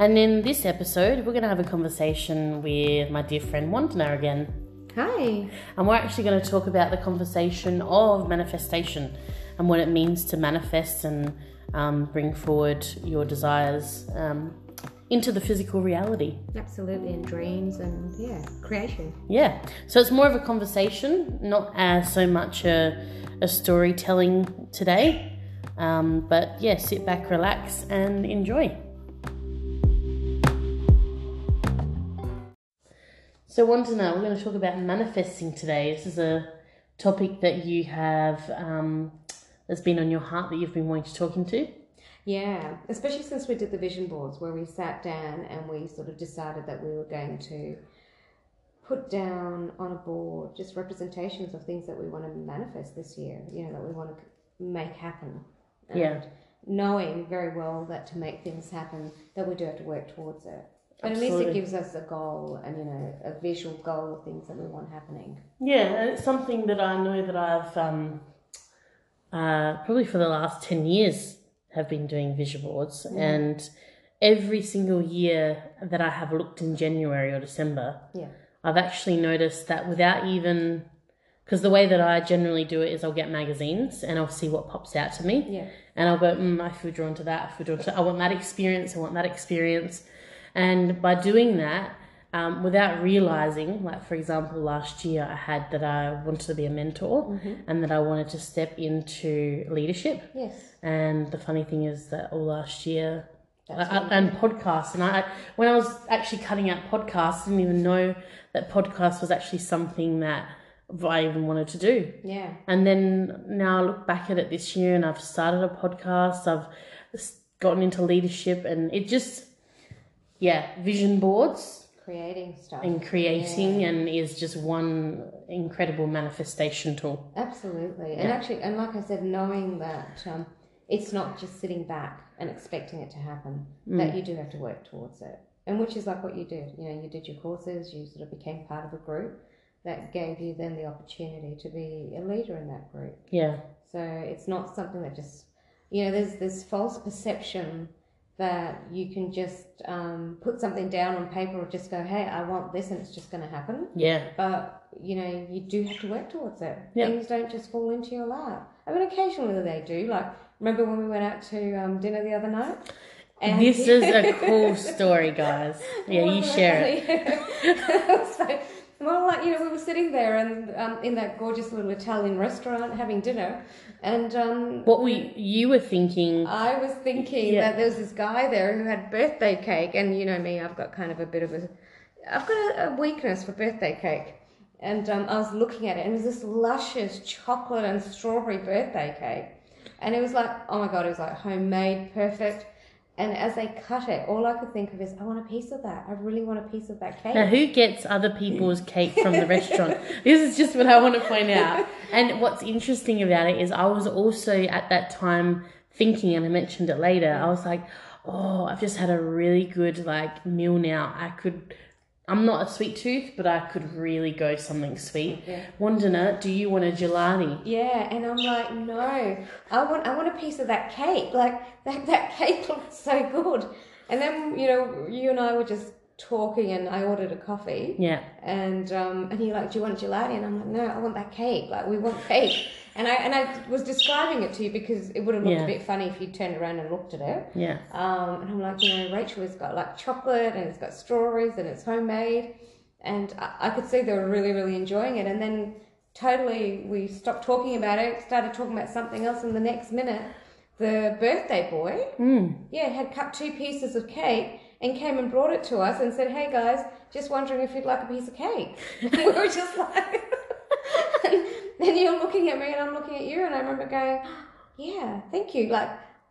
And in this episode, we're going to have a conversation with my dear friend Wandana again. Hi. And we're actually going to talk about the conversation of manifestation and what it means to manifest and um, bring forward your desires um, into the physical reality. Absolutely, and dreams and yeah, creation. Yeah. So it's more of a conversation, not as so much a, a storytelling today. Um, but yeah, sit back, relax, and enjoy. So, Wandana, we're going to talk about manifesting today. This is a topic that you have um, that's been on your heart that you've been wanting to talk into. Yeah, especially since we did the vision boards where we sat down and we sort of decided that we were going to put down on a board just representations of things that we want to manifest this year, you know, that we want to make happen. And Yeah. Knowing very well that to make things happen, that we do have to work towards it. But at least it gives us a goal and, you know, a visual goal of things that we want happening. Yeah, and it's something that I know that I've um, uh, probably for the last 10 years have been doing vision boards. And every single year that I have looked in January or December, Yeah. I've actually noticed that without even, because the way that I generally do it is I'll get magazines and I'll see what pops out to me. Yeah. And I'll go, mm, I feel drawn to that. I feel drawn to I want that experience. I want that experience. And by doing that, um, without realizing, like for example, last year I had that I wanted to be a mentor and that I wanted to step into leadership. Yes. And the funny thing is that all last year, I- I- and podcasts, and I when I was actually cutting out podcasts, I didn't even know that podcast was actually something that I even wanted to do. Yeah. And then now I look back at it this year and I've started a podcast, I've gotten into leadership, and it just, yeah, vision boards Creating stuff. and creating and is just one incredible manifestation tool. Absolutely. And Yeah. actually, and like I said, knowing that um, it's not just sitting back and expecting it to happen, Mm. that you do have to work towards it. And which is like what you did. You know, you did your courses, you sort of became part of a group that gave you then the opportunity to be a leader in that group. Yeah, So it's not something that just, you know, there's this false perception that you can just um, put something down on paper or just go, hey, I want this and it's just going to happen. yeah, But you know, you do have to work towards it. Yeah. Things don't just fall into your lap. I mean, occasionally they do. Like, remember when we went out to um, dinner the other night? And this is a cool story, guys. Yeah, you share it. it. well, like you know, we were sitting there and um, in that gorgeous little Italian restaurant having dinner, and um, What we you were thinking? I was thinking Yeah. that there was this guy there who had birthday cake, and you know me, I've got kind of a bit of a, I've got a, a weakness for birthday cake, and um, I was looking at it, and it was this luscious chocolate and strawberry birthday cake, and it was like, oh my god, it was like homemade, perfect. And as they cut it, all I could think of is, I want a piece of that. I really want a piece of that cake. Now, who gets other people's cake from the restaurant? This is just what I want to point out. And what's interesting about it is I was also at that time thinking, and I mentioned it later, I was like, oh, I've just had a really good like meal now. I could, I'm not a sweet tooth, but I could really go something sweet. Yeah. Wandana, do you want a gelati? Yeah, and I'm like, no, I want, I want a piece of that cake. Like that, that cake looks so good. And then you know, you and I were just talking, and I ordered a coffee, Yeah. and um, and you're like, do you want gelati? And I'm like, no, I want that cake. Like we want cake. And I and I was describing it to you because it would have looked Yeah. a bit funny if you turned around and looked at it. Yeah. Um, and I'm like, you know, Rachel has got like chocolate and it's got strawberries and it's homemade. And I, I could see they were really, really enjoying it. And then totally we stopped talking about it, started talking about something else. And the next minute, the birthday boy, Mm. yeah, had cut two pieces of cake and came and brought it to us and said, hey guys, just wondering if you'd like a piece of cake. And we were just like, and then you're looking at me and I'm looking at you. And I remember going, yeah, thank you. Like,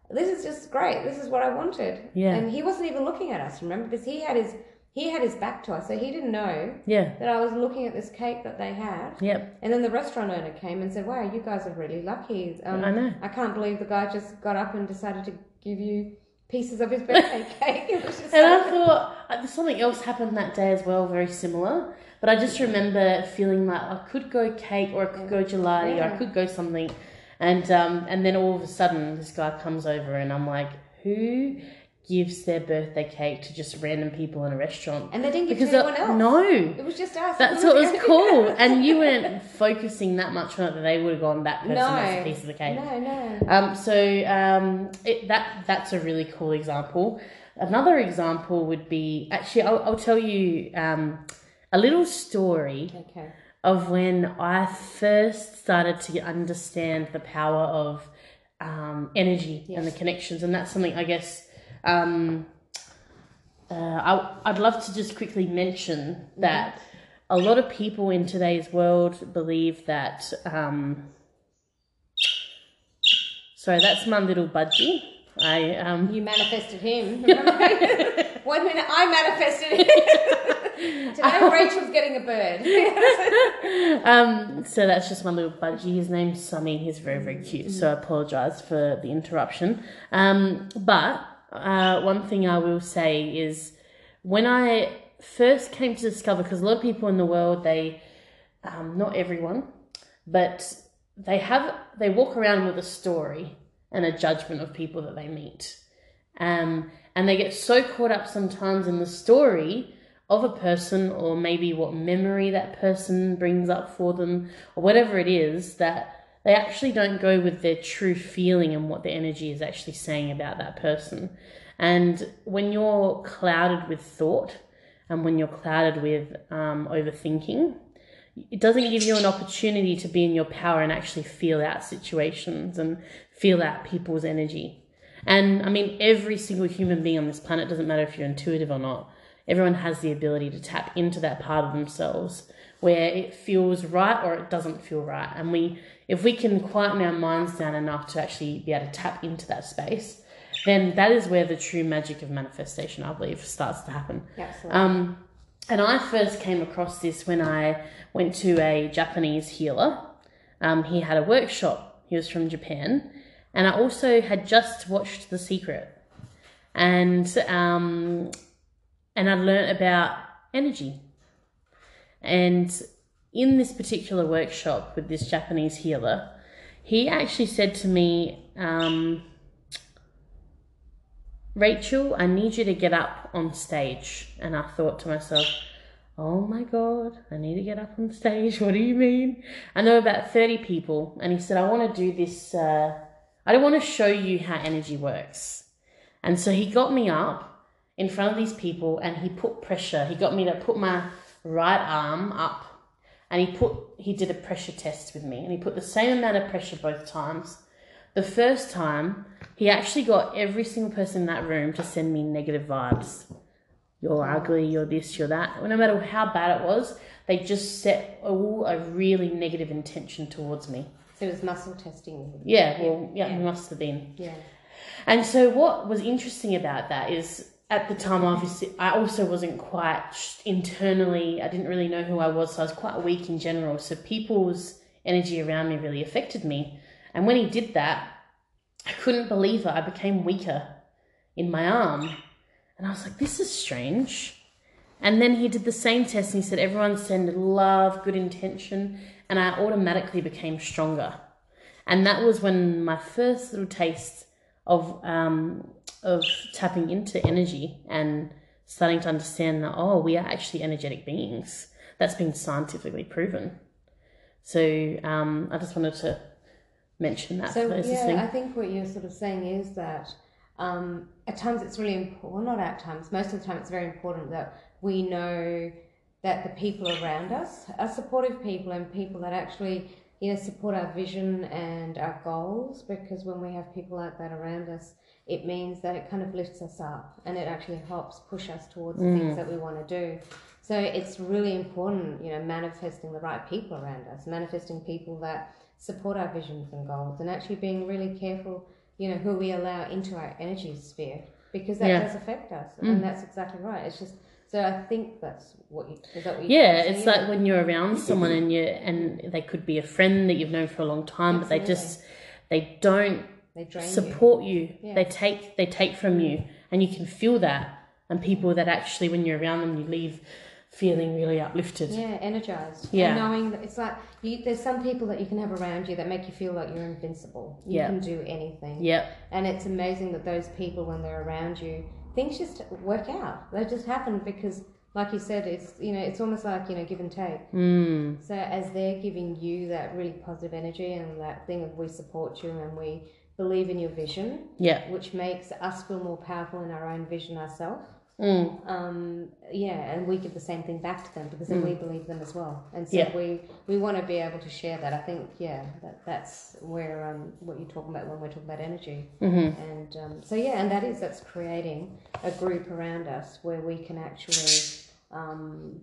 this is just great. This is what I wanted. Yeah. And he wasn't even looking at us, remember? Because he had his he had his back to us, so he didn't know Yeah. that I was looking at this cake that they had. Yep. And then the restaurant owner came and said, "Wow, you guys are really lucky. Um, I know. I can't believe the guy just got up and decided to give you pieces of his birthday cake." It was just And I thought uh, something else happened that day as well, very similar. But I just remember feeling like I could go cake or I could go gelati or I could go something, and um, and then all of a sudden this guy comes over and I'm like, who gives their birthday cake to just random people in a restaurant. And they didn't give Because to anyone else. no. It was just us. That's what was cool. And you weren't focusing that much on it that they would have gone, that person No. has a piece of the cake. No, no. Um, so um, it, that that's a really cool example. Another example would be actually I'll, I'll tell you um, a little story Okay. of when I first started to understand the power of um, energy and the connections, and that's something I guess um, uh, I, I'd love to just quickly mention that a lot of people in today's world believe that. Um, sorry, that's my little budgie. I um, You manifested him. One minute I manifested him. Today Rachel's getting a bird. Um, so that's just my little budgie. His name's Sunny. He's very, very cute. So I apologise for the interruption. Um, but uh, one thing I will say is when I first came to discover, because a lot of people in the world, they, um, not everyone, but they have, they walk around with a story and a judgment of people that they meet. Um, and they get so caught up sometimes in the story of a person or maybe what memory that person brings up for them or whatever it is that they actually don't go with their true feeling and what the energy is actually saying about that person. And when you're clouded with thought and when you're clouded with um, overthinking, it doesn't give you an opportunity to be in your power and actually feel out situations and feel out people's energy. And I mean, every single human being on this planet doesn't matter if you're intuitive or not. Everyone has the ability to tap into that part of themselves where it feels right or it doesn't feel right. And we, if we can quieten our minds down enough to actually be able to tap into that space, then that is where the true magic of manifestation, I believe, starts to happen. Absolutely. Um, and I first came across this when I went to a Japanese healer. Um, he had a workshop. He was from Japan, and I also had just watched The Secret, and um, and I learned about energy. And in this particular workshop with this Japanese healer, he actually said to me, um, Rachel, I need you to get up on stage. And I thought to myself, oh my God, I need to get up on stage. What do you mean? I know about 30 people. And he said, I want to do this. Uh, I don't want to show you how energy works. And so he got me up in front of these people and he put pressure. He got me to put my right arm up and he put he did a pressure test with me and he put the same amount of pressure both times. The first time, he actually got every single person in that room to send me negative vibes. You're ugly, you're this, you're that. No matter how bad it was, they just set all a really negative intention towards me. so it was muscle testing. Yeah, well, yeah, Yeah. it must have been. Yeah. And so, what was interesting about that is at the time, obviously, I also wasn't quite internally, I didn't really know who I was, so I was quite weak in general. So, people's energy around me really affected me. And when he did that, I couldn't believe it. I became weaker in my arm. And I was like, this is strange. And then he did the same test and he said, everyone send love, good intention. And I automatically became stronger. And that was when my first little taste of um, of tapping into energy and starting to understand that oh, we are actually energetic beings. That's been scientifically proven. So um, I just wanted to mention that So yeah. I think what you're sort of saying is that um, at times it's really important. Well, not at times. Most of the time, it's very important that we know that the people around us are supportive people and people that actually you know support our vision and our goals. Because when we have people like that around us, it means that it kind of lifts us up and it actually helps push us towards the things mm. that we want to do. So it's really important, you know, manifesting the right people around us, manifesting people that support our visions and goals, and actually being really careful, you know, who we allow into our energy sphere because that Yeah. does affect us, and mm. that's exactly right. It's just so I think that's what you is that what you Yeah, it's like when you're around someone and you and they could be a friend that you've known for a long time, but they just they don't they drain you. support you. Yeah. They take they take from you, and you can feel that. And people that actually, when you're around them, you leave feeling really uplifted. Yeah, energized. Yeah. And knowing that it's like you, there's some people that you can have around you that make you feel like you're invincible. You Yeah. can do anything. Yep. And it's amazing that those people, when they're around you, things just work out. They just happen because, like you said, it's you know it's almost like you know give and take. Mm. So as they're giving you that really positive energy and that thing of we support you and we believe in your vision, Yep. which makes us feel more powerful in our own vision ourselves. Mm. Um, yeah, and we give the same thing back to them because then we believe them as well, and so Yeah. we we want to be able to share that. I think yeah, that that's where um, what you're talking about when we're talking about energy, Mm-hmm. and um, so yeah, and that is that's creating a group around us where we can actually um,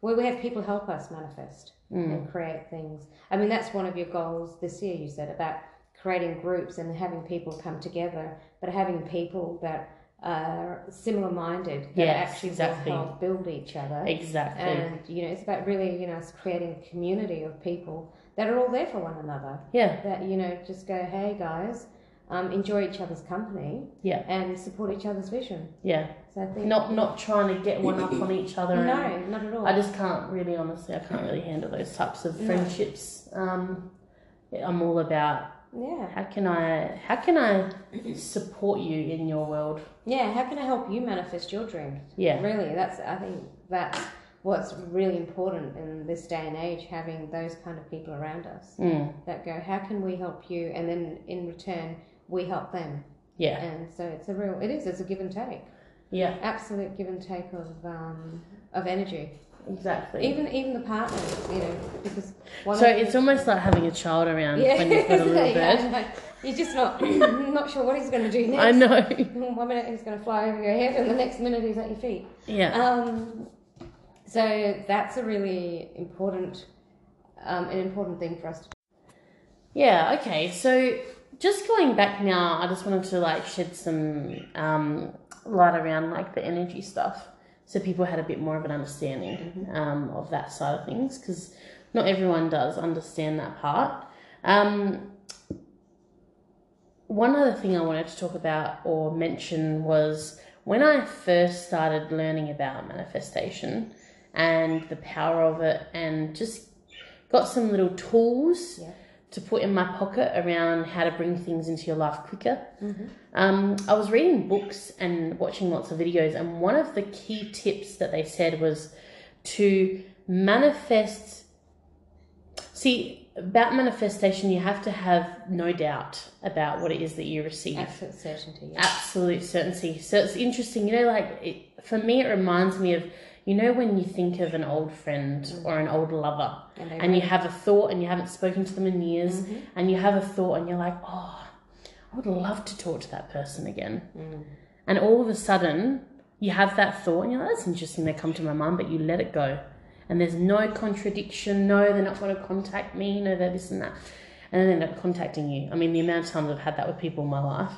where we have people help us manifest Mm. and create things. I mean, that's one of your goals this year. You said about creating groups and having people come together, but having people that are similar minded that Yes, actually exactly. will help build each other. Exactly. And you know, it's about really you know us creating a community of people that are all there for one another. yeah. That you know just go, hey guys, um, enjoy each other's company Yeah. and support each other's vision. Yeah. So I think Not not trying to get one up on each other. and- no, not at all. I just can't really, honestly, I can't really handle those types of No. friendships. Um, I'm all about yeah, how can I how can I support you in your world? yeah. How can I help you manifest your dreams? Yeah. Really, that's I think that's what's really important in this day and age, having those kind of people around us Mm, that go, how can we help you? And then in return, we help them. yeah. And so it's a real, it is, it's a give and take, Yeah. absolute give and take of um, of energy. Exactly. Even even the partners, you know, because one so of it's almost like having a child around yeah, when you've got a little bird. You're just not not sure what he's going to do next. I know. One minute he's going to fly over your head, and the next minute he's at your feet. Yeah. Um, so that's a really important, um, an important thing for us to do. Yeah, okay. So just going back now, I just wanted to like shed some um, light around like the energy stuff so people had a bit more of an understanding um, of that side of things because not everyone does understand that part. Um, one other thing I wanted to talk about or mention was when I first started learning about manifestation and the power of it and just got some little tools Yeah. To put in my pocket around how to bring things into your life quicker. Um, I was reading books and watching lots of videos, and one of the key tips that they said was to manifest. See, about manifestation, you have to have no doubt about what it is that you receive Absolute certainty. Yeah. absolute certainty. So it's interesting, you know, like it, for me, it reminds me of, you know, when you think of an old friend mm-hmm. or an old lover And and you have a thought and you haven't spoken to them in years mm-hmm. and you have a thought and you're like, oh, I would love to talk to that person again. Mm. And all of a sudden, you have that thought and you're like, that's interesting, they come to my mind, but you let it go. And there's no contradiction, no, they're not going to contact me, no, they're this and that. And then they end up contacting you. I mean, the amount of times I've had that with people in my life.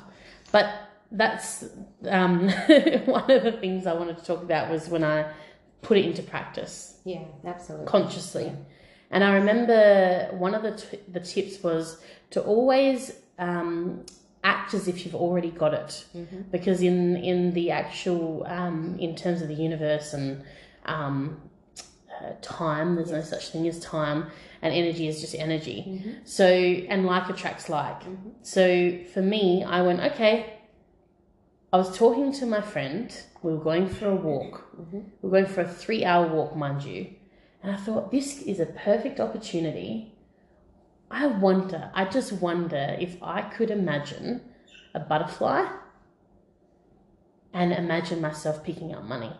But that's um, one of the things I wanted to talk about was when I put it into practice yeah, absolutely. consciously. And I remember one of the, t- the tips was to always um, act as if you've already got it, because in in the actual um, in terms of the universe and um, uh, time, there's no such thing as time, and energy is just energy. So and like attracts like. So for me, I went okay. I was talking to my friend. We were going for a walk. We were going for a three hour walk, mind you. And I thought, this is a perfect opportunity. I wonder, I just wonder if I could imagine a butterfly and imagine myself picking up money.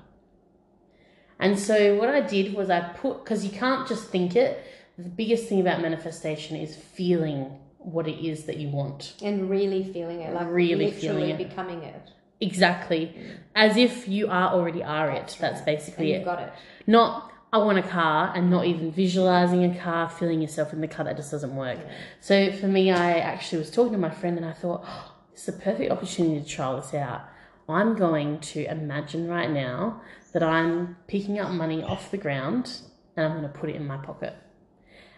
And so what I did was I put, because you can't just think it, the biggest thing about manifestation is feeling what it is that you want. And really feeling it, like Really feeling it. becoming it. Exactly. As if you are already are it. That's And basically you've it. got it. Not I want a car and not even visualizing a car, feeling yourself in the car, that just doesn't work. So for me, I actually was talking to my friend and I thought, oh, it's a perfect opportunity to try this out. I'm going to imagine right now that I'm picking up money off the ground and I'm going to put it in my pocket.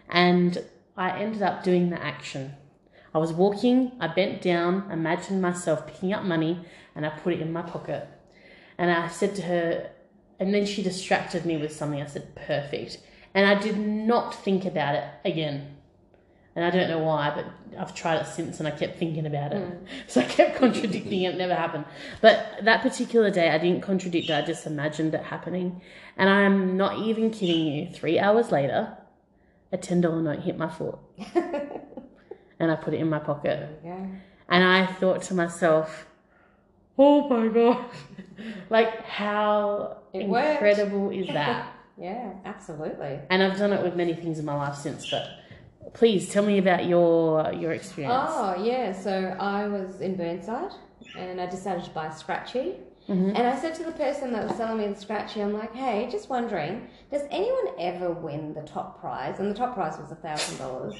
And I ended up doing the action. I was walking, I bent down, imagined myself picking up money, and I put it in my pocket. And I said to her, and then she distracted me with something. I said, perfect. And I did not think about it again. And I don't know why, but I've tried it since and I kept thinking about it. Mm. So I kept contradicting it, it never happened. But that particular day, I didn't contradict it, I just imagined it happening. And I'm not even kidding you. Three hours later, a $10 note hit my foot. and I put it in my pocket. And I thought to myself, oh my gosh, like how It worked. incredible is that? Yeah, absolutely. and I've done it with many things in my life since, but please tell me about your your experience. Oh, yeah. So I was in Burnside and I decided to buy scratchy. Mhm. And I said to the person that was selling me the scratchy, I'm like, hey, just wondering, does anyone ever win the top prize? And the top prize was a thousand dollars.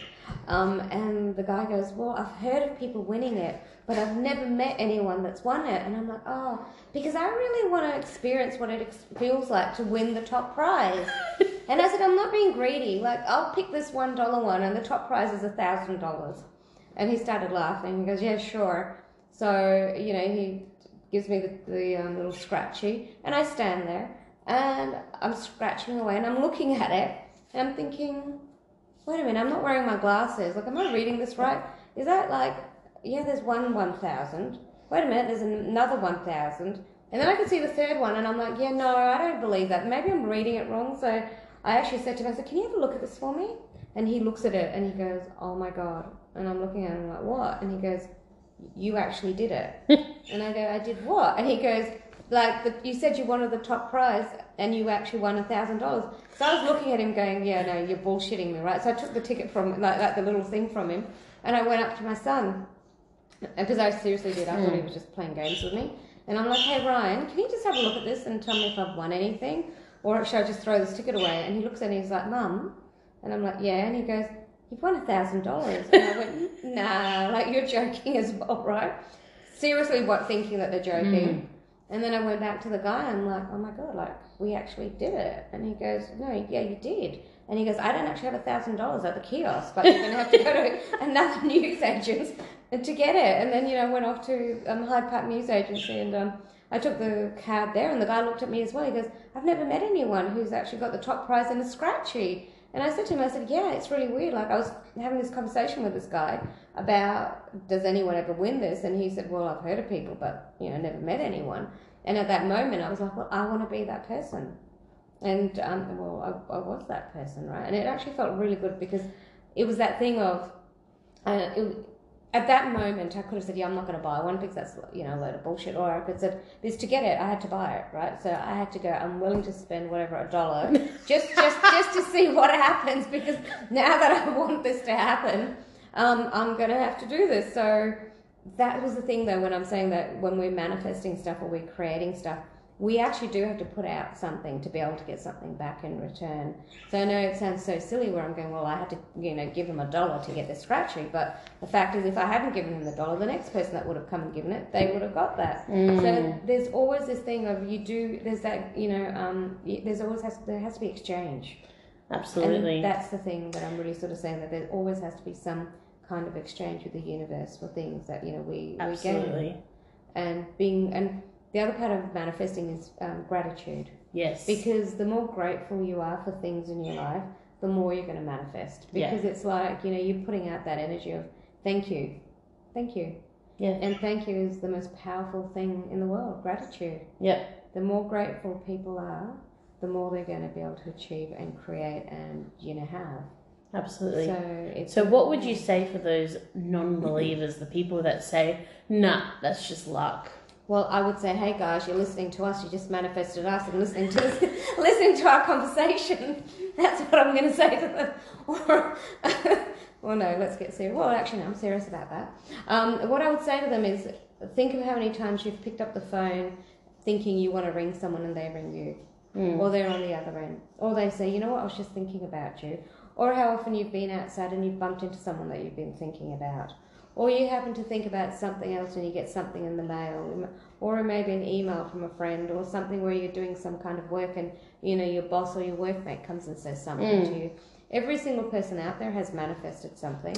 Um, and the guy goes, well, I've heard of people winning it, but I've never met anyone that's won it. And I'm like, oh, because I really want to experience what it ex- feels like to win the top prize. and I said, I'm not being greedy. Like, I'll pick this one dollar one, and the top prize is a thousand dollars. And he started laughing. He goes, yeah, sure. So, you know, he gives me the, the um, little scratchy, and I stand there and I'm scratching away and I'm looking at it and I'm thinking, wait a minute, I'm not wearing my glasses. Like, am I reading this right? Is that like, yeah, there's one 1,000. Wait a minute, there's another 1,000. And then I can see the third one and I'm like, yeah, no, I don't believe that. Maybe I'm reading it wrong. So I actually said to him, I said, can you have a look at this for me? And he looks at it and he goes, oh my God. And I'm looking at him like, what? And he goes, you actually did it. and I go, I did what? And he goes, like, the, you said you wanted the top prize and you actually won a thousand dollars. So I was looking at him going, yeah, no, you're bullshitting me, right? So I took the ticket from, like, like the little thing from him and I went up to my son. Because I seriously did. I thought he hmm. was just playing games with me. And I'm like, hey, Ryan, can you just have a look at this and tell me if I've won anything? Or should I just throw this ticket away? And he looks at me and he's like, Mum. And I'm like, yeah. And he goes, you've won a thousand dollars. And I went, nah, like you're joking as well, right? Seriously, what thinking that they're joking. And then I went back to the guy and I'm like, oh my god, like we actually did it. And he goes, no, yeah, you did. And he goes, I don't actually have a thousand dollars at the kiosk, but you're gonna have to go to another news agent to get it. And then you know went off to um, Hyde Park News Agency and um, I took the card there, and the guy looked at me as well. He goes, I've never met anyone who's actually got the top prize in a scratchy. And I said to him, I said, yeah, it's really weird. Like I was having this conversation with this guy about does anyone ever win this? And he said, well, I've heard of people, but you know, never met anyone. And at that moment, I was like, well, I want to be that person. And um, well, I, I was that person, right? And it actually felt really good because it was that thing of, uh, it, at that moment, I could have said, yeah, I'm not going to buy one because that's you know a load of bullshit. Or I could have said, because to get it, I had to buy it, right? So I had to go. I'm willing to spend whatever a dollar just just just to see what happens because now that I want this to happen, um, I'm going to have to do this. So that was the thing though when I'm saying that when we're manifesting stuff or we're creating stuff, we actually do have to put out something to be able to get something back in return. So I know it sounds so silly where I'm going, well, I had to, you know, give him a dollar to get the scratchy, but the fact is, if I hadn't given him the dollar, the next person that would have come and given it, they would have got that. So there's always this thing of you do. There's that, you know, um, there's always has there has to be exchange. Absolutely. And that's the thing that I'm really sort of saying that there always has to be some kind of exchange with the universe for things that you know we we gain Absolutely. and being and the other part of manifesting is um, gratitude Yes. because the more grateful you are for things in your life the more you're going to manifest Yeah. because it's like you know you're putting out that energy of thank you thank you yeah. and thank you is the most powerful thing in the world gratitude Yep. the more grateful people are the more they're going to be able to achieve and create and you know have Absolutely. so it's So, what would you say for those non-believers, the people that say, "Nah, that's just luck"? Well, I would say, hey guys, you're listening to us. You just manifested us and listening to listening to our conversation. That's what I'm going to say to them. Or, well, no, let's get serious. Well, actually, no, I'm serious about that. Um, what I would say to them is, think of how many times you've picked up the phone, thinking you want to ring someone and they ring you, Mm. or they're on the other end, or they say, you know what, I was just thinking about you, or how often you've been outside and you've bumped into someone that you've been thinking about. Or you happen to think about something else and you get something in the mail, or maybe an email from a friend, or something where you're doing some kind of work and you know your boss or your workmate comes and says something Mm. to you. Every single person out there has manifested something.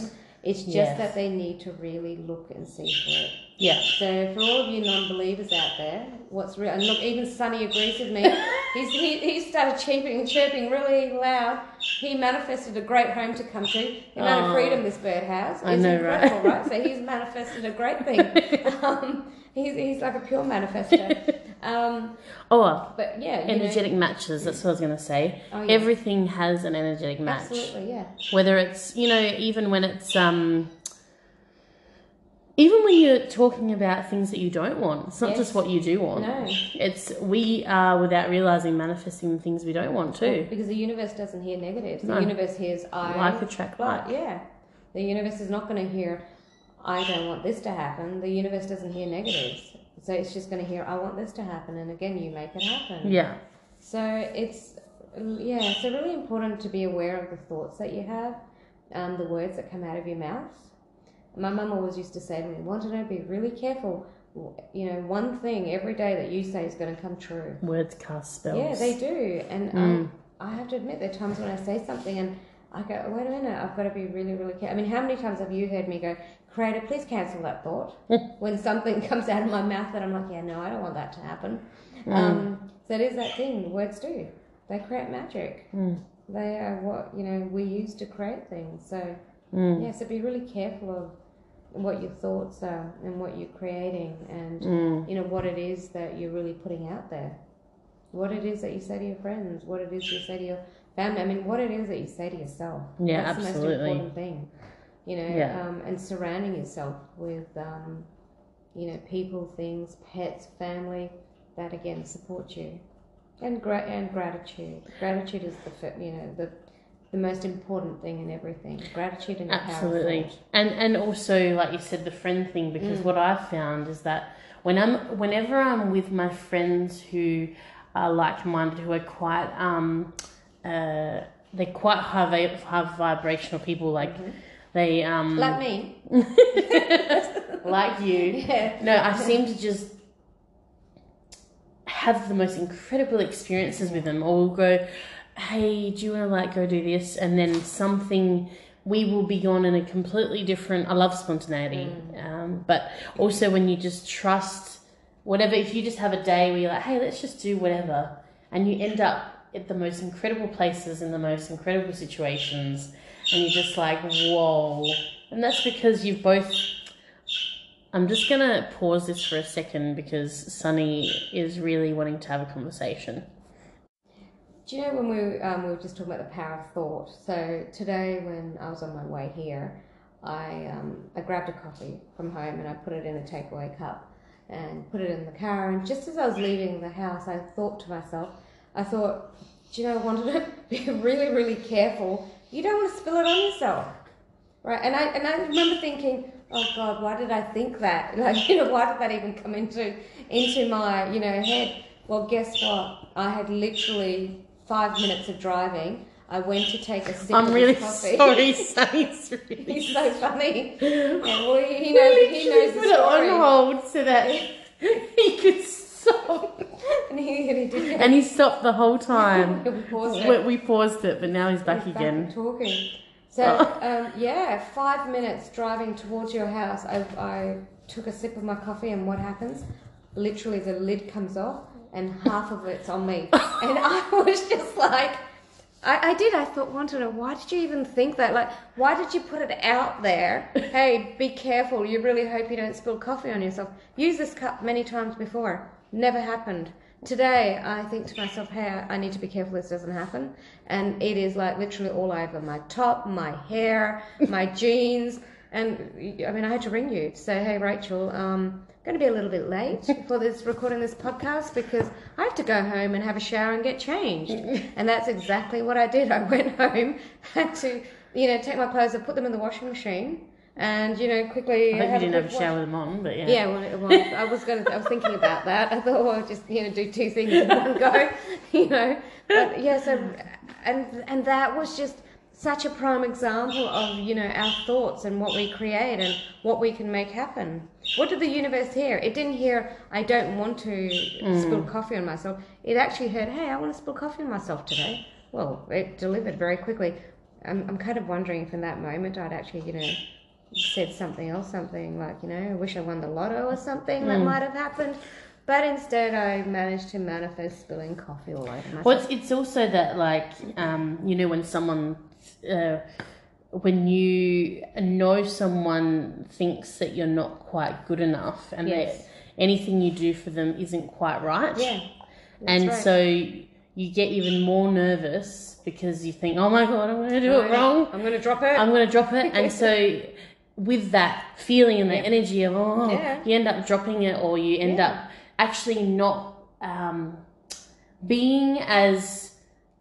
It's just Yes. that they need to really look and see for it Yeah. So for all of you non-believers out there, what's real? And look, even Sunny agrees with me. He's, he, he started chirping and chirping really loud. He manifested a great home to come to. The amount Aw. of freedom this bird has is know, right? incredible, right? So he's manifested a great thing. um, he's, he's like a pure manifester. Um, Oh, but yeah, you know- energetic matches. That's what I was going to say. Oh, yeah. Everything has an energetic match. Absolutely, yeah. Whether it's you know even when it's um. Even when you're talking about things that you don't want, it's not Yes. just what you do want. No. It's we are without realizing manifesting things we don't want too. Because the universe doesn't hear negatives. The No. universe hears I Like attract like. yeah, the universe is not going to hear I don't want this to happen. The universe doesn't hear negatives, so it's just going to hear I want this to happen, and again you make it happen. Yeah. So it's yeah, so really important to be aware of the thoughts that you have, um, the words that come out of your mouth. My mum always used to say to me, "Wandana? Be really careful. You know, one thing every day that you say is going to come true." Words cast spells. Yeah, they do. And Mm. um, I have to admit, there are times when I say something and I go, wait a minute, I've got to be really, really careful. I mean, how many times have you heard me go, Creator, please cancel that thought? when something comes out of my mouth that I'm like, yeah, no, I don't want that to happen. Mm. Um, so it is that thing, words do. They create magic. Mm. They are what, you know, we use to create things. So, Mm. yeah, so be really careful of what your thoughts are and what you're creating and Mm. you know what it is that you're really putting out there what it is that you say to your friends what it is you say to your family i mean what it is that you say to yourself Yeah, that's the absolutely. most important thing you know Yeah. um, and surrounding yourself with um, you know people things pets family that again support you and gra- and gratitude gratitude is the you know the the most important thing in everything gratitude and power Absolutely. And and also like you said the friend thing Mm. because what I've found is that when I'm whenever I'm with my friends who are like minded who are quite um uh they're quite high high vibrational people like they um like me. Like you. Yeah. No I seem to just have the most incredible experiences with them. Or we'll go hey do you want to like go do this? And then something we will be gone in a completely different i love spontaneity um, but also when you just trust whatever if you just have a day where you're like hey let's just do whatever and you end up at the most incredible places in the most incredible situations and you're just like whoa and that's because you've both I'm just gonna pause this for a second because Sunny is really wanting to have a conversation. Do you know when we um, we were just talking about the power of thought? So today, when I was on my way here, I um, I grabbed a coffee from home and I put it in a takeaway cup and put it in the car. And just as I was leaving the house, I thought to myself, I thought, do you know, I wanted to be really really careful. You don't want to spill it on yourself, right? And I and I remember thinking, oh God, why did I think that? Like you know, why did that even come into into my you know head? Well, guess what? I had literally five minutes of driving. I went to take a sip I'm of really coffee. sorry, Sunny's really. He's so funny. Well, he knows, he knows the story. put it on hold so that he could stop, And he, and he did and he stopped the whole time. We paused it. we, we paused it, but now he's back He's again. talking. So um, yeah, five minutes driving towards your house. I, I took a sip of my coffee, and what happens? Literally, the lid comes off, and half of it's on me. and I was just like, I, I did. I thought, wanted to. Why did you even think that? Like, why did you put it out there? Hey, be careful. You really hope you don't spill coffee on yourself. Use this cup many times before. Never happened. Today, I think to myself, hey, I need to be careful this doesn't happen. And it is like literally all over my top, my hair, my jeans. And I mean, I had to ring you to say, hey, Rachel, um, I'm going to be a little bit late for this recording this podcast because I have to go home and have a shower and get changed. And that's exactly what I did. I went home, had to, you know, take my clothes and put them in the washing machine. And you know, quickly. I hope you didn't have a shower with them on, but yeah. yeah, well, well I was going. I was thinking about that. I thought, well, just you know, do two things in one go, you know. But yeah, so and and that was just such a prime example of you know our thoughts and what we create and what we can make happen. What did the universe hear? It didn't hear, I don't want to mm. spill coffee on myself. It actually heard, hey, I want to spill coffee on myself today. Well, it delivered very quickly. I'm, I'm kind of wondering if in that moment I'd actually, you know, said something else, something like, you know, I wish I won the lotto or something that Mm. might have happened. But instead, I managed to manifest spilling coffee all over myself. Well, it's, it's also that, like, um, you know, when someone, uh, when you know someone thinks that you're not quite good enough and Yes. that anything you do for them isn't quite right. Yeah. and right. so you get even more nervous because you think, oh my God, I'm going to do it wrong. I'm going to drop it. I'm going to drop it. And so, with that feeling and the energy of, oh, Yeah. you end up dropping it or you end Yeah. up actually not um, being as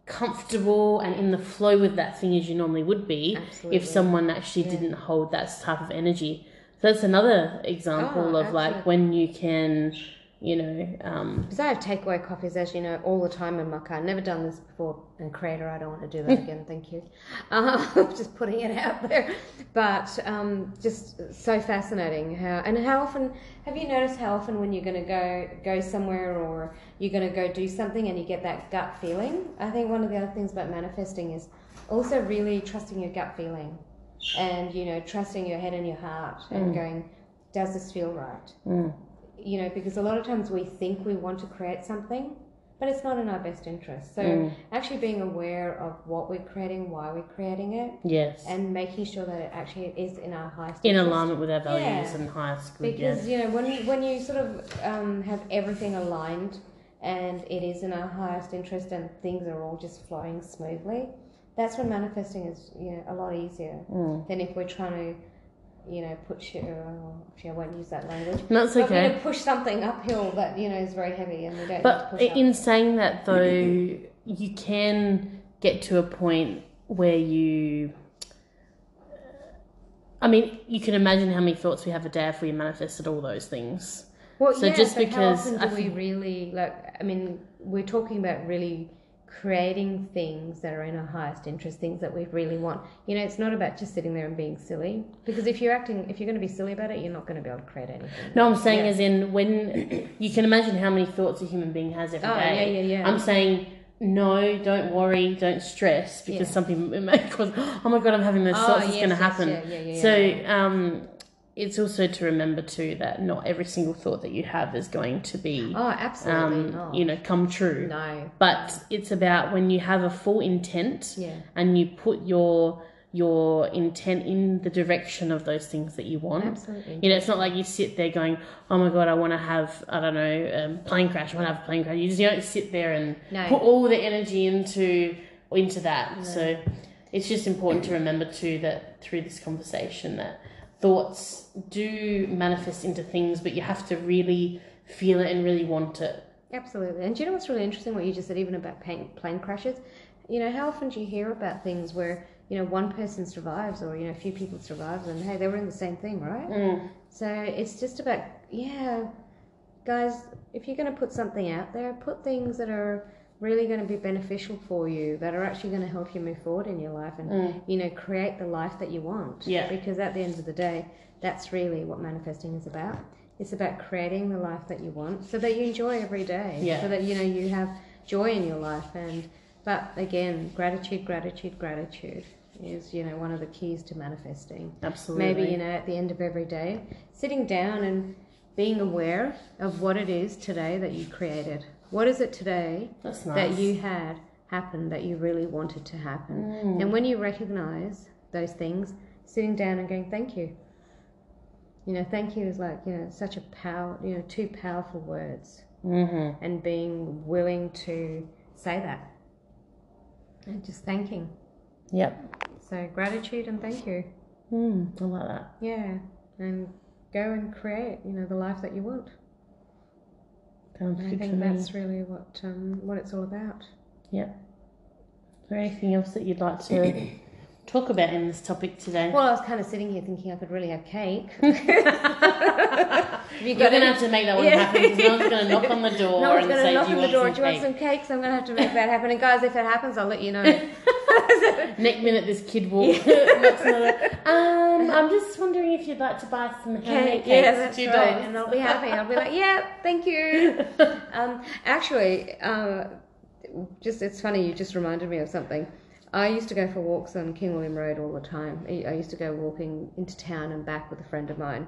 comfortable and in the flow with that thing as you normally would be Absolutely. if someone actually didn't hold that type of energy. So that's another example Oh, of like when you can, you know, um, Because I have takeaway coffees, as you know, all the time in my car. Never done this before. And creator, I don't want to do that again. Thank you. Uh, just putting it out there. But um, just so fascinating how and how often have you noticed how often when you're going to go go somewhere or you're going to go do something and you get that gut feeling? I think one of the other things about manifesting is also really trusting your gut feeling, and you know trusting your head and your heart and going, does this feel right? mm, you know, because a lot of times we think we want to create something, but it's not in our best interest. So Mm. actually being aware of what we're creating, why we're creating it, yes, and making sure that it actually is in our highest in interest. alignment with our values Yeah. and highest good. Yeah. Because you know when you, when you sort of um, have everything aligned and it is in our highest interest and things are all just flowing smoothly, that's when manifesting is you know a lot easier Mm. than if we're trying to you know push it. Or, oh, actually, I won't use that language. That's But okay. going to push something uphill that you know is very heavy, and we don't But need to push up. in saying that, though, you can get to a point where you. I mean, you can imagine how many thoughts we have a day if we manifested all those things. well, so yeah, just but because how often do we really like? I mean, we're talking about really creating things that are in our highest interest, things that we really want. You know, it's not about just sitting there and being silly. Because if you're acting, if you're going to be silly about it, you're not going to be able to create anything. No, I'm saying Yeah. as in when you can imagine how many thoughts a human being has every day. Oh, yeah, yeah, yeah. I'm saying no, don't worry, don't stress because Yeah. something may cause. Oh my god, I'm having those Oh, thoughts. It's yes, going to yes, happen. yeah, yeah, yeah, so um, it's also to remember too that not every single thought that you have is going to be Oh, absolutely um, not. you know come true. no. But it's about when you have a full intent Yeah. and you put your your intent in the direction of those things that you want. Absolutely. You know, it's not like you sit there going, "Oh my god, I want to have I don't know, um, plane crash. I want to have a plane crash." You just don't sit there and No. put all the energy into into that. So it's just important to remember too that through this conversation that thoughts do manifest into things, but you have to really feel it and really want it. Absolutely. And do you know what's really interesting? What you just said, even about plane, plane crashes. You know, how often do you hear about things where you know one person survives, or you know a few people survive, and hey, they were in the same thing, right? Mm. So it's just about yeah, guys. If you're going to put something out there, put things that are really going to be beneficial for you, that are actually going to help you move forward in your life, and you know create the life that you want. Mm. Yeah. Because at the end of the day, that's really what manifesting is about. It's about creating the life that you want, so that you enjoy every day. Yeah. So that you know you have joy in your life, and but again, gratitude, gratitude, gratitude is you know one of the keys to manifesting Absolutely. maybe you know at the end of every day sitting down and being aware of what it is today that you created what is it today nice. that you had happen that you really wanted to happen and when you recognize those things sitting down and going thank you you know thank you is like you know such a power you know two powerful words Mm-hmm. and being willing to say that and just thanking Yep. so gratitude and thank you Mm, I like that. Yeah, and go and create, you know, the life that you want. Sounds And I think me. that's really what um, what it's all about. Yep. Is there anything else that you'd like to talk about in this topic today? Well, I was kind of sitting here thinking I could really have cake. you You're going to have to make that one Yeah. happen because no one's going to knock on the door No one's and say, to knock Do you on the want door. some Do you want cake? some cake? So I'm going to have to make that happen. And guys, if it happens, I'll let you know. Next minute, this kid walks knocks on the door. Um, I'm just wondering if you'd like to buy some handmade Cake, cakes. yeah, that's right. dollars. And I'll be happy. I'll be like, yeah, thank you. Um, actually, uh, just it's funny. You just reminded me of something. I used to go for walks on King William Road all the time. I I used to go walking into town and back with a friend of mine.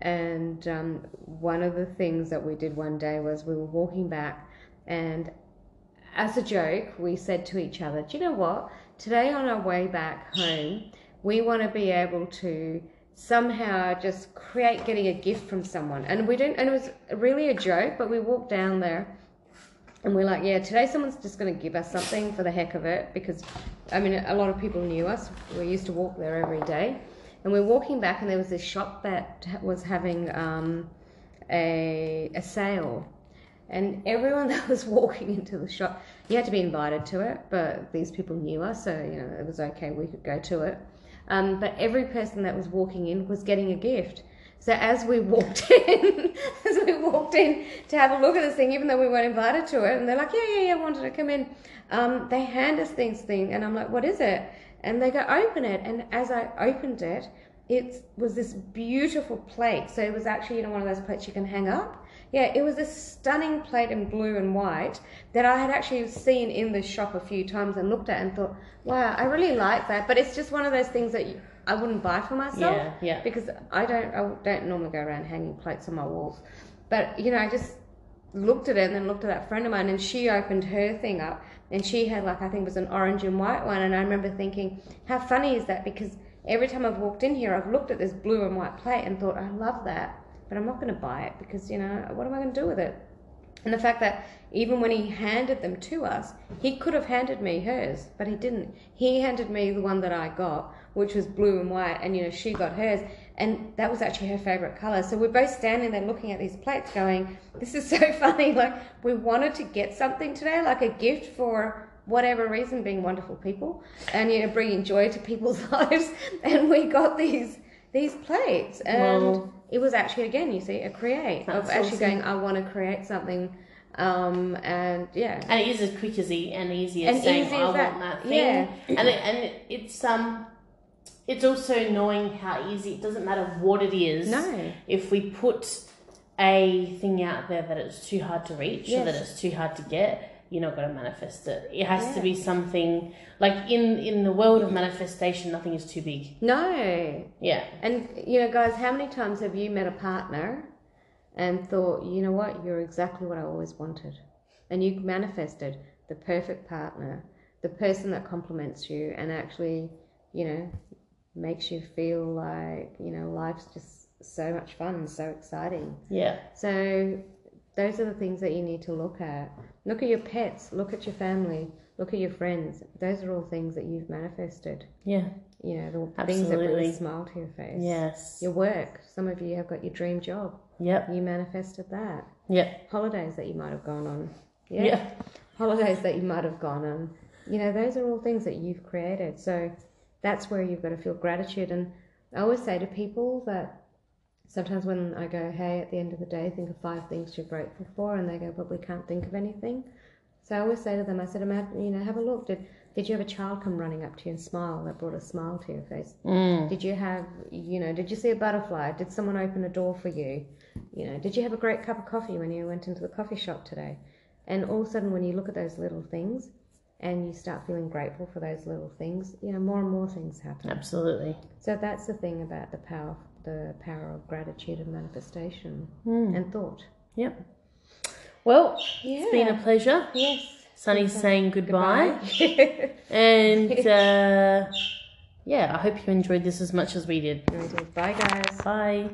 And um, one of the things that we did one day was we were walking back, and as a joke, we said to each other, Do you know what? Today on our way back home, we want to be able to somehow just create getting a gift from someone. And we didn't, and it was really a joke, but we walked down there and we're like, yeah, today someone's just going to give us something for the heck of it because, I mean, a lot of people knew us. We used to walk there every day. And we're walking back, and there was this shop that was having um, a, a sale. And everyone that was walking into the shop, you had to be invited to it, but these people knew us, so you know it was okay. We could go to it. Um, but every person that was walking in was getting a gift. So as we walked in, as we walked in to have a look at this thing, even though we weren't invited to it, and they're like, yeah, yeah, yeah, I wanted to come in. Um, they hand us things thing, and I'm like, what is it? And they go, open it. And as I opened it, it was this beautiful plate. So it was actually, you know, one of those plates you can hang up. Yeah, it was a stunning plate in blue and white that I had actually seen in the shop a few times and looked at and thought, wow, I really like that. But it's just one of those things that you, I wouldn't buy for myself. Yeah, yeah. Because I don't, I don't normally go around hanging plates on my walls. But you know, I just looked at it and then looked at that friend of mine, and she opened her thing up, and she had like I think it was an orange and white one, and I remember thinking, how funny is that? Because every time I've walked in here, I've looked at this blue and white plate and thought, I love that, but I'm not going to buy it because you know what am I going to do with it? And the fact that even when he handed them to us, he could have handed me hers, but he didn't. He handed me the one that I got, which was blue and white, and you know she got hers, and that was actually her favorite color. So we're both standing there looking at these plates, going, "This is so funny!" Like we wanted to get something today, like a gift for whatever reason, being wonderful people, and you know bringing joy to people's lives, and we got these these plates, and Well- it was actually again, you see, a create of That's actually awesome. going, "I want to create something." Um, and yeah, And it is as quick as e- and easy as And saying, easy "I that. want that thing." Yeah. And it, and it, it's um, it's also knowing how easy. It doesn't matter what it is. No. If we put a thing out there that it's too hard to reach or that it's too hard to get, you're not going to manifest it. It has to be something like in in the world of manifestation. Nothing is too big. no, Yeah. And you know, guys, how many times have you met a partner and thought, you know what, you're exactly what I always wanted, and you manifested the perfect partner, the person that complements you, and actually, you know, makes you feel like you know life's just so much fun, so exciting. Yeah. So those are the things that you need to look at. Look at your pets. Look at your family. Look at your friends. Those are all things that you've manifested. Yeah. You know, the things that bring a smile to your face. Yes. Your work. Some of you have got your dream job. Yep. You manifested that. Yep. Holidays that you might have gone on. Yeah. Yeah. Holidays that you might have gone on. You know, those are all things that you've created. So that's where you've got to feel gratitude. And I always say to people that sometimes when I go, hey, at the end of the day, think of five things you're grateful for, and they go, but we can't think of anything. So I always say to them, I said, imagine, you know, have a look. Did did you have a child come running up to you and smile that brought a smile to your face? Mm. Did you have, you know, did you see a butterfly? Did someone open a door for you? You know, did you have a great cup of coffee when you went into the coffee shop today? And all of a sudden, when you look at those little things and you start feeling grateful for those little things, you know, more and more things happen. Absolutely. So that's the thing about the power, the power of gratitude and manifestation Mm. and thought. Yep. Well, Yeah. it's been a pleasure. Yes. Sunny's saying goodbye. Goodbye. And uh, yeah, I hope you enjoyed this as much as we did. Bye, guys. Bye.